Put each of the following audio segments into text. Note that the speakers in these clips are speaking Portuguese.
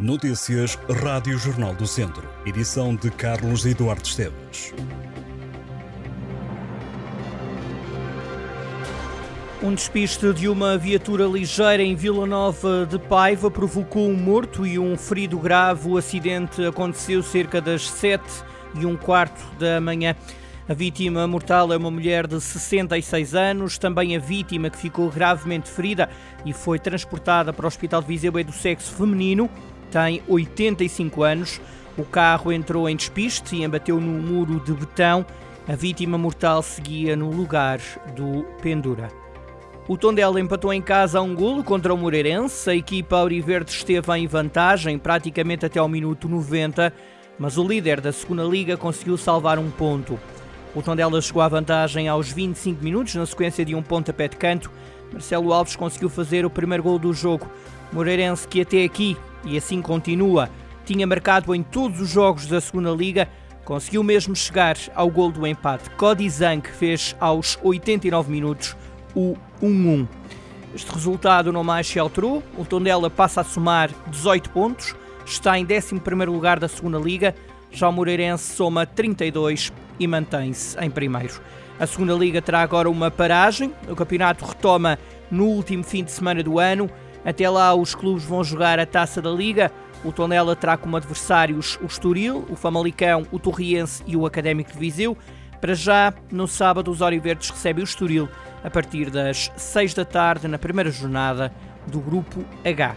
Notícias Rádio Jornal do Centro. Edição de Carlos Eduardo Esteves. Um despiste de uma viatura ligeira em Vila Nova de Paiva provocou um morto e um ferido grave. O acidente aconteceu cerca das 7 e um quarto da manhã. A vítima mortal é uma mulher de 66 anos, também a vítima que ficou gravemente ferida e foi transportada para o Hospital de Viseu é do sexo feminino, tem 85 anos. O carro entrou em despiste e embateu no muro de betão. A vítima mortal seguia no lugar do pendura. O Tondela empatou em casa a um golo contra o Moreirense. A equipa Auriverde esteve em vantagem praticamente até ao minuto 90, mas o líder da segunda liga conseguiu salvar um ponto. O Tondela chegou à vantagem aos 25 minutos, na sequência de um pontapé de canto. Marcelo Alves conseguiu fazer o primeiro gol do jogo. Moreirense, que até aqui, e assim continua, tinha marcado em todos os jogos da segunda Liga, conseguiu mesmo chegar ao gol do empate. Cody Zank fez aos 89 minutos o 1-1. Este resultado não mais se alterou. O Tondela passa a somar 18 pontos, está em 11 lugar da segunda Liga. Já o Moreirense soma 32 e mantém-se em primeiro. A segunda Liga terá agora uma paragem. O campeonato retoma no último fim de semana do ano. Até lá, os clubes vão jogar a taça da Liga. O Tondela terá como adversários o Estoril, o Famalicão, o Torriense e o Académico de Viseu. Para já, no sábado, os Oriverdes recebem o Estoril a partir das 6 da tarde na primeira jornada do Grupo H.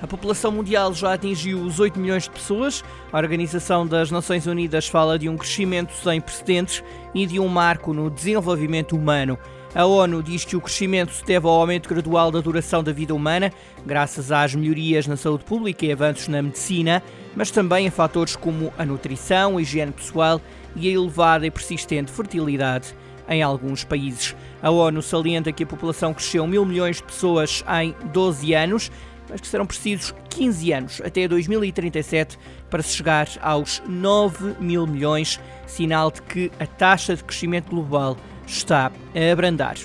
A população mundial já atingiu os 8 milhões de pessoas. A Organização das Nações Unidas fala de um crescimento sem precedentes e de um marco no desenvolvimento humano. A ONU diz que o crescimento se deve ao aumento gradual da duração da vida humana, graças às melhorias na saúde pública e avanços na medicina, mas também a fatores como a nutrição, a higiene pessoal e a elevada e persistente fertilidade em alguns países. A ONU salienta que a população cresceu mil milhões de pessoas em 12 anos, mas que serão precisos 15 anos até 2037 para se chegar aos 9 mil milhões, sinal de que a taxa de crescimento global está a abrandar.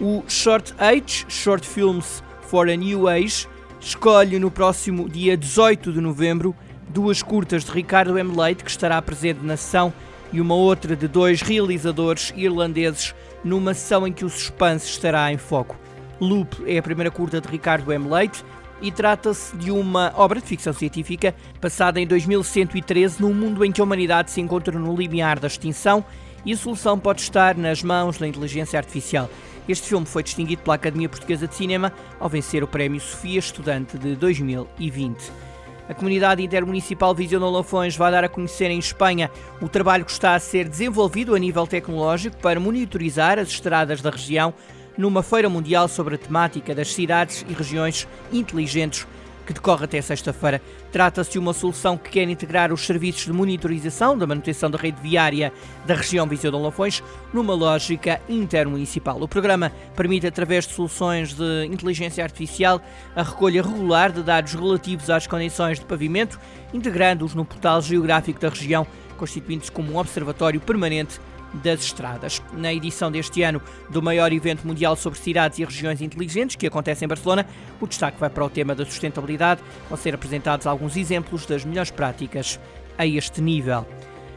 O Short Age, Short Films for a New Age, escolhe no próximo dia 18 de novembro duas curtas de Ricardo M. Leite, que estará presente na sessão, e uma outra de dois realizadores irlandeses, numa sessão em que o suspense estará em foco. Loop é a primeira curta de Ricardo M. Leite, e trata-se de uma obra de ficção científica passada em 2113 num mundo em que a humanidade se encontra no limiar da extinção e a solução pode estar nas mãos da inteligência artificial. Este filme foi distinguido pela Academia Portuguesa de Cinema ao vencer o Prémio Sofia Estudante de 2020. A comunidade intermunicipal Viseu Lafões vai dar a conhecer em Espanha o trabalho que está a ser desenvolvido a nível tecnológico para monitorizar as estradas da região numa feira mundial sobre a temática das cidades e regiões inteligentes que decorre até sexta-feira. Trata-se de uma solução que quer integrar os serviços de monitorização da manutenção da rede viária da região Viseu de Lafões numa lógica intermunicipal. O programa permite, através de soluções de inteligência artificial, a recolha regular de dados relativos às condições de pavimento, integrando-os no portal geográfico da região, constituindo-se como um observatório permanente das estradas. Na edição deste ano do maior evento mundial sobre cidades e regiões inteligentes, que acontece em Barcelona, o destaque vai para o tema da sustentabilidade. Vão ser apresentados alguns exemplos das melhores práticas a este nível.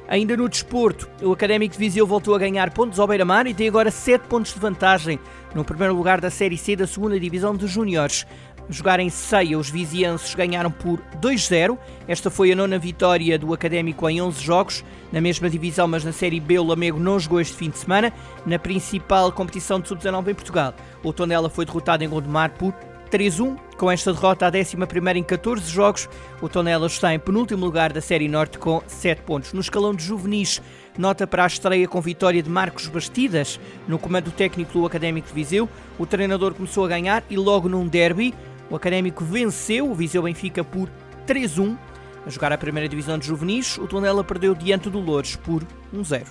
Ainda no desporto, o Académico de Viseu voltou a ganhar pontos ao Beira-Mar e tem agora 7 pontos de vantagem no primeiro lugar da Série C da segunda Divisão de Júniores jogar em Ceia, os vizienses ganharam por 2-0. Esta foi a nona vitória do Académico em 11 jogos. Na mesma divisão, mas na Série B, o Lamego não jogou este fim de semana. Na principal competição de sub-19 em Portugal, o Tondela foi derrotado em Gondomar por 3-1. Com esta derrota, a 11 em 14 jogos, o Tondela está em penúltimo lugar da Série Norte com 7 pontos. No escalão de juvenis, nota para a estreia com vitória de Marcos Bastidas no comando técnico do Académico de Viseu. O treinador começou a ganhar e logo num derby, o Académico venceu o Viseu Benfica por 3-1. A jogar a primeira divisão de juvenis, o Tondela perdeu diante do Loures por 1-0.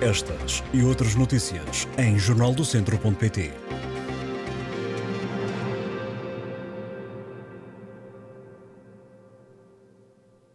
Estas e outras notícias em jornaldocentro.pt.